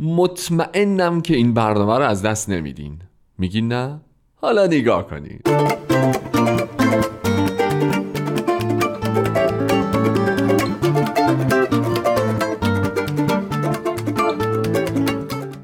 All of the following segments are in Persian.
مطمئنم که این برنامه رو از دست نمیدین. میگین نه؟ حالا نگاه کنید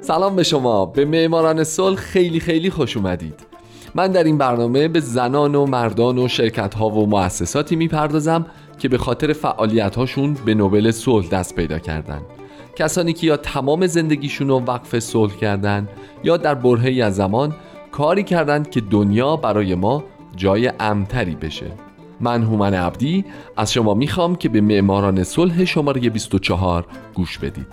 سلام به شما. به معماران صلح خیلی خیلی خوش اومدید. من در این برنامه به زنان و مردان و شرکت ها و مؤسساتی می‌پردازم که به خاطر فعالیت هاشون به نوبل صلح دست پیدا کردن. کسانی که یا تمام زندگیشون رو وقف صلح کردن یا در برهی از زمان کاری کردند که دنیا برای ما جای امتری بشه. من هومن عبدی از شما می‌خوام که به معماران صلح شماره 24 گوش بدید.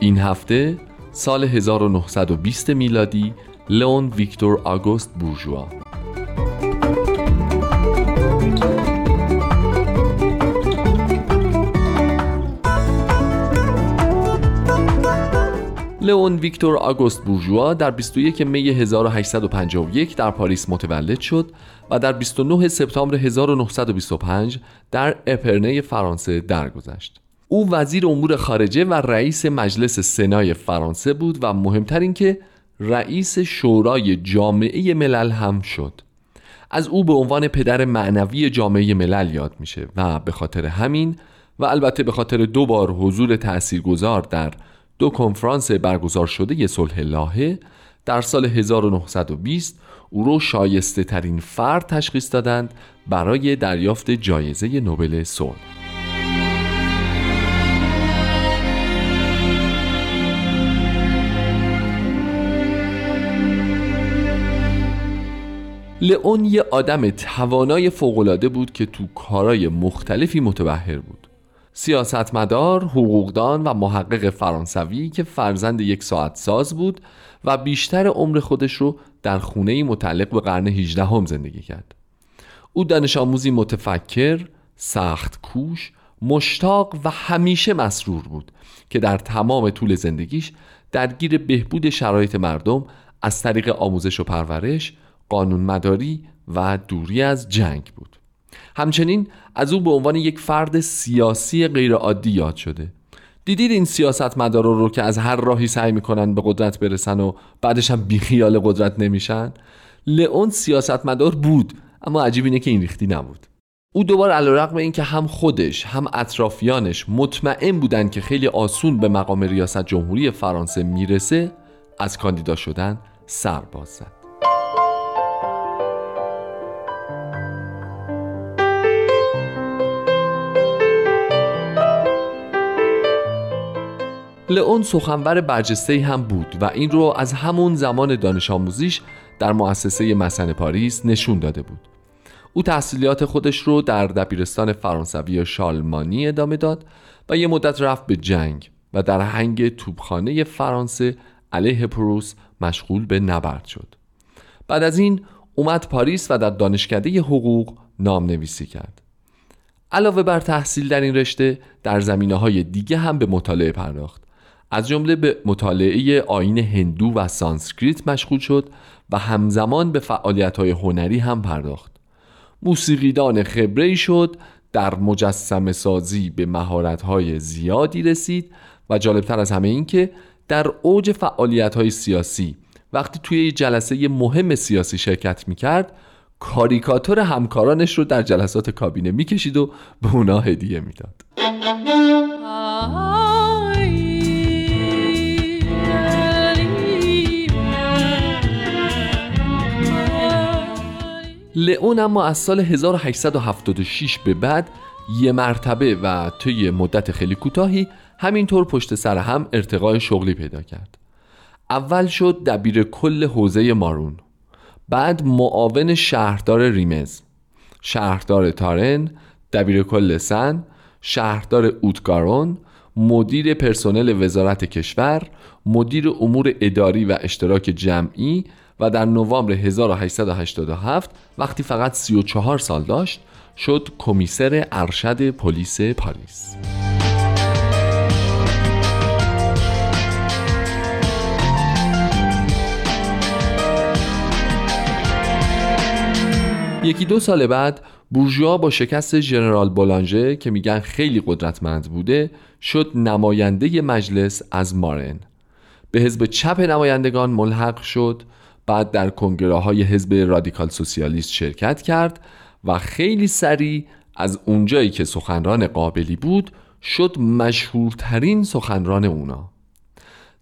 این هفته سال 1920 میلادی لئون ویکتور آگوست بورژوا لئون ویکتور آگوست بورژوا در 21 می 1851 در پاریس متولد شد و در 29 سپتامبر 1925 در اپرنه فرانسه درگذشت. او وزیر امور خارجه و رئیس مجلس سنای فرانسه بود و مهمتر اینکه رئیس شورای جامعه ملل هم شد. از او به عنوان پدر معنوی جامعه ملل یاد میشه و به خاطر همین و البته به خاطر دو بار حضور تاثیرگذار در دو کنفرانس برگزار شده صلح لاهه در سال 1920 او رو شایسته ترین فرد تشخیص دادند برای دریافت جایزه نوبل صلح. لئون یه آدم توانای فوقالعاده بود که تو کارای مختلفی متبهر بود. سیاستمدار، حقوقدان و محقق فرانسوی که فرزند یک ساعت ساز بود و بیشتر عمر خودش رو در خونه متعلق به قرن 18 هم زندگی کرد. او دانش آموزی متفکر، سخت کوش، مشتاق و همیشه مسرور بود که در تمام طول زندگیش درگیر بهبود شرایط مردم از طریق آموزش و پرورش قانونمداری و دوری از جنگ بود. همچنین از او به عنوان یک فرد سیاسی غیرعادی یاد شده. دیدید این سیاستمدارا رو که از هر راهی سعی می‌کنن به قدرت برسن و بعدش هم بیخیال قدرت نمیشن؟ لئون سیاستمدار بود اما عجیب اینه که این ریختی نبود. او دوباره علیرغم اینکه هم خودش هم اطرافیانش مطمئن بودند که خیلی آسون به مقام ریاست جمهوری فرانسه می‌رسه از کاندیدا شدن سر باز زد لئون سخنور برجسته هم بود و این رو از همون زمان دانش آموزیش در مؤسسه مسن پاریس نشون داده بود. او تحصیلات خودش رو در دبیرستان فرانسوی شالمانی ادامه داد و یه مدت رفت به جنگ و در هنگ توبخانه فرانسه علیه پروس مشغول به نبرد شد. بعد از این اومد پاریس و در دانشکده حقوق نام نویسی کرد. علاوه بر تحصیل در این رشته در زمینه های دیگه هم به مطالعه پرداخت. از جمله به مطالعه آین هندو و سانسکریت مشغول شد و همزمان به های هنری هم پرداخت. موسیقیدان خبره شد در مجسم سازی به های زیادی رسید و جالبتر از همه این که در اوج های سیاسی وقتی توی جلسه مهم سیاسی شرکت می‌کرد کاریکاتور همکارانش رو در جلسات کابینه می‌کشید و به اونا هدیه می‌داد. لئون اما از سال 1876 به بعد یه مرتبه و طی مدت خیلی کوتاهی همینطور پشت سر هم ارتقای شغلی پیدا کرد. اول شد دبیر کل حوزه مارون بعد معاون شهردار ریمز شهردار تارن دبیر کل سن شهردار اوتگارون مدیر پرسنل وزارت کشور مدیر امور اداری و اشتراک جمعی و در نوامبر 1887 وقتی فقط 34 سال داشت شد کمیسر ارشد پلیس پاریس. یکی دو سال بعد بورژوا با شکست ژنرال بولانژه که میگن خیلی قدرتمند بوده شد نماینده مجلس از مارن. به حزب چپ نمایندگان ملحق شد بعد در کنگره های حزب رادیکال سوسیالیست شرکت کرد و خیلی سریع از اونجایی که سخنران قابلی بود شد مشهورترین سخنران اونا.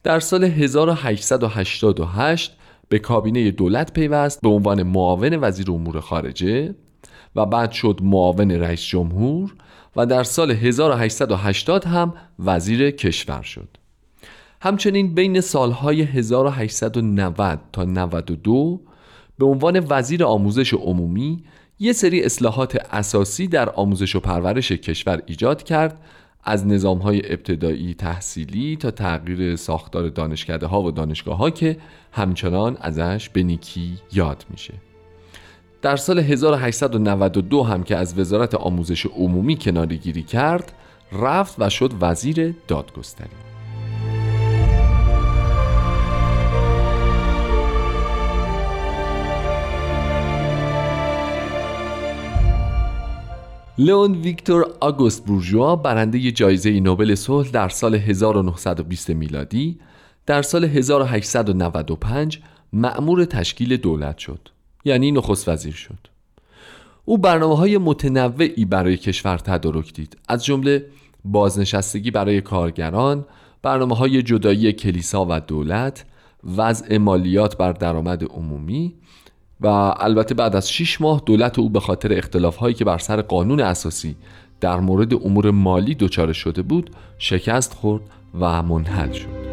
در سال 1888 به کابینه دولت پیوست به عنوان معاون وزیر امور خارجه و بعد شد معاون رئیس جمهور و در سال 1880 هم وزیر کشور شد. همچنین بین سالهای 1890 تا 92 به عنوان وزیر آموزش عمومی یه سری اصلاحات اساسی در آموزش و پرورش کشور ایجاد کرد از نظام های ابتدایی تحصیلی تا تغییر ساختار دانشکده ها و دانشگاه ها که همچنان ازش به نیکی یاد میشه. در سال 1892 هم که از وزارت آموزش عمومی کنارگیری کرد رفت و شد وزیر دادگستری. لئون ویکتور آگوست بورژوا برنده جایزه نوبل صلح در سال 1920 میلادی در سال 1895 مأمور تشکیل دولت شد یعنی نخست وزیر شد. او برنامه های متنوعی برای کشور تدارک دید از جمله بازنشستگی برای کارگران برنامه های جدایی کلیسا و دولت وضع مالیات بر درآمد عمومی و البته بعد از 6 ماه دولت او به خاطر اختلاف هایی که بر سر قانون اساسی در مورد امور مالی دچار شده بود شکست خورد و منحل شد.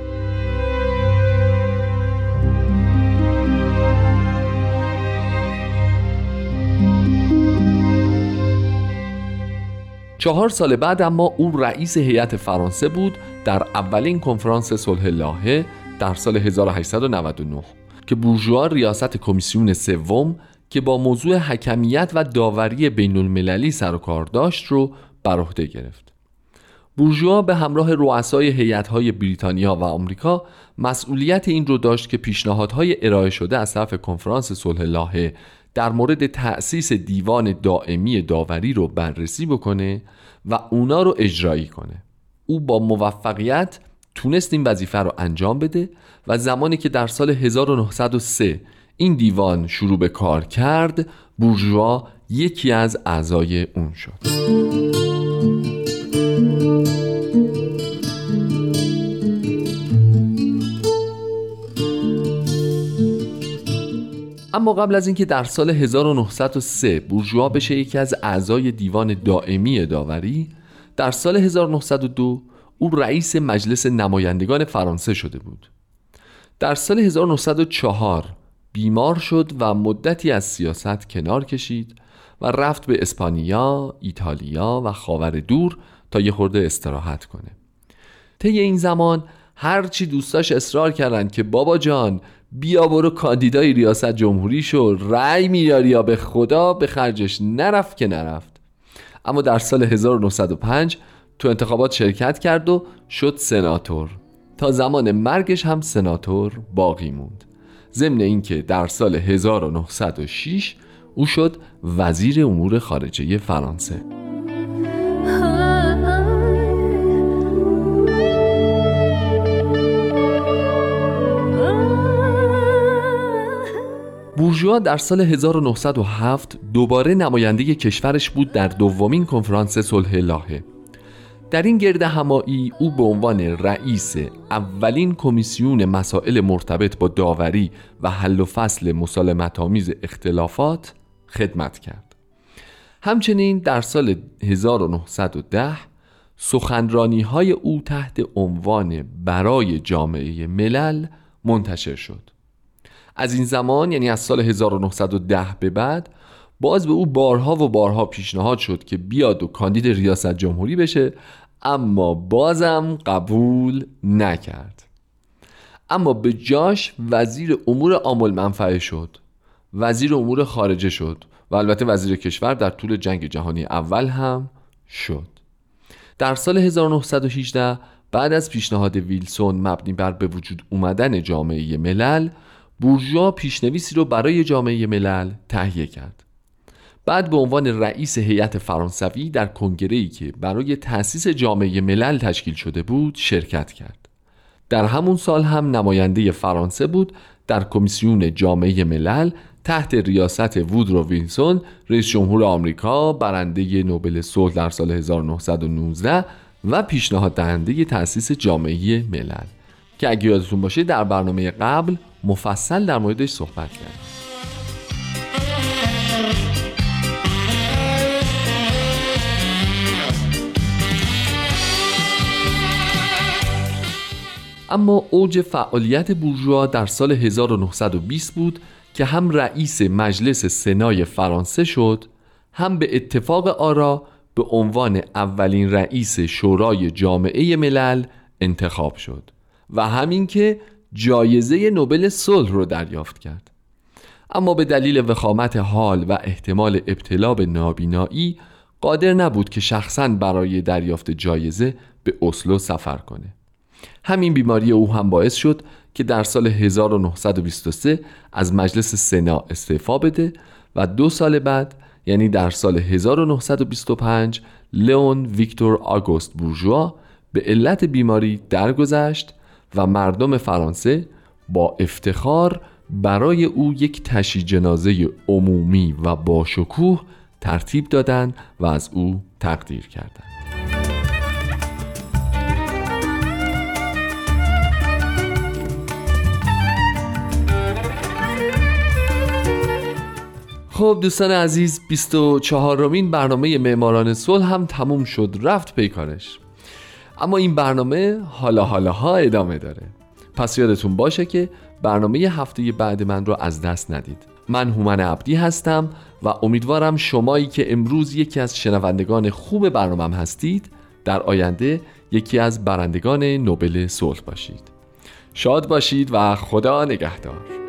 چهار سال بعد اما او رئیس هیئت فرانسه بود در اولین کنفرانس صلح لاهه در سال 1899 که بورژوا ریاست کمیسیون سوم که با موضوع حکمیت و داوری بین المللی سر و کار داشت رو بر عهده گرفت. بورژوا به همراه رؤسای هیئت‌های بریتانیا و آمریکا مسئولیت این رو داشت که پیشنهادهای ارائه شده از طرف کنفرانس صلح لاهه در مورد تأسیس دیوان دائمی داوری رو بررسی بکنه و اونا رو اجرایی کنه. او با موفقیت تونست این وظیفه رو انجام بده و زمانی که در سال 1903 این دیوان شروع به کار کرد بورژوا یکی از اعضای اون شد. اما قبل از اینکه در سال 1903 بورژوا بشه یکی از اعضای دیوان دائمی داوری در سال 1902 او رئیس مجلس نمایندگان فرانسه شده بود. در سال 1904 بیمار شد و مدتی از سیاست کنار کشید و رفت به اسپانیا، ایتالیا و خاور دور تا یه خورده استراحت کنه. طی این زمان هرچی دوستاش اصرار کردند که بابا جان بیا برو کاندیدای ریاست جمهوری شو رأی میاری یا به خدا به خرجش نرفت که نرفت. اما در سال 1905 تو انتخابات شرکت کرد و شد سناتور. تا زمان مرگش هم سناتور باقی موند. ضمن اینکه در سال 1906 او شد وزیر امور خارجه فرانسه. بورژوا در سال 1907 دوباره نماینده کشورش بود در دومین کنفرانس صلح لاهه. در این گرد همایی او به عنوان رئیس اولین کمیسیون مسائل مرتبط با داوری و حل و فصل مسالمت آمیز اختلافات خدمت کرد. همچنین در سال 1910 سخنرانی های او تحت عنوان برای جامعه ملل منتشر شد. از این زمان یعنی از سال 1910 به بعد باز به او بارها و بارها پیشنهاد شد که بیاد و کاندید ریاست جمهوری بشه اما بازم قبول نکرد. اما به جاش وزیر امور عامل منفعه شد. وزیر امور خارجه شد و البته وزیر کشور در طول جنگ جهانی اول هم شد. در سال 1918 بعد از پیشنهاد ویلسون مبنی بر به وجود اومدن جامعه ملل بورژوا پیشنویسی رو برای جامعه ملل تهیه کرد. بعد به عنوان رئیس هیئت فرانسوی در کنگره‌ای که برای تأسیس جامعه ملل تشکیل شده بود شرکت کرد. در همون سال هم نماینده فرانسه بود در کمیسیون جامعه ملل تحت ریاست وودرو ویلسون رئیس جمهور آمریکا برنده نوبل صلح در سال 1919 و پیشنهاد دهنده تأسیس جامعه ملل. که اگه یادتون باشه در برنامه قبل مفصل در موردش صحبت کرد اما اوج فعالیت بورژوا در سال 1920 بود که هم رئیس مجلس سنای فرانسه شد هم به اتفاق آرا به عنوان اولین رئیس شورای جامعه ملل انتخاب شد و همین که جایزه نوبل صلح رو دریافت کرد. اما به دلیل وخامت حال و احتمال ابتلا به نابینایی قادر نبود که شخصا برای دریافت جایزه به اسلو سفر کنه. همین بیماری او هم باعث شد که در سال 1923 از مجلس سنا استعفا بده و دو سال بعد یعنی در سال 1925 لئون ویکتور آگوست بورژوا به علت بیماری درگذشت و مردم فرانسه با افتخار برای او یک تشی جنازه عمومی و با شکوه ترتیب دادند و از او تقدیر کردند. خب دوستان عزیز 24 رومین برنامه معماران صلح هم تموم شد رفت پیکارش اما این برنامه حالا حالا ها ادامه داره. پس یادتون باشه که برنامه هفته بعد من رو از دست ندید. من هومن عبدی هستم و امیدوارم شمایی که امروز یکی از شنوندگان خوب برنامه هستید در آینده یکی از برندگان نوبل صلح باشید. شاد باشید و خدا نگهدار.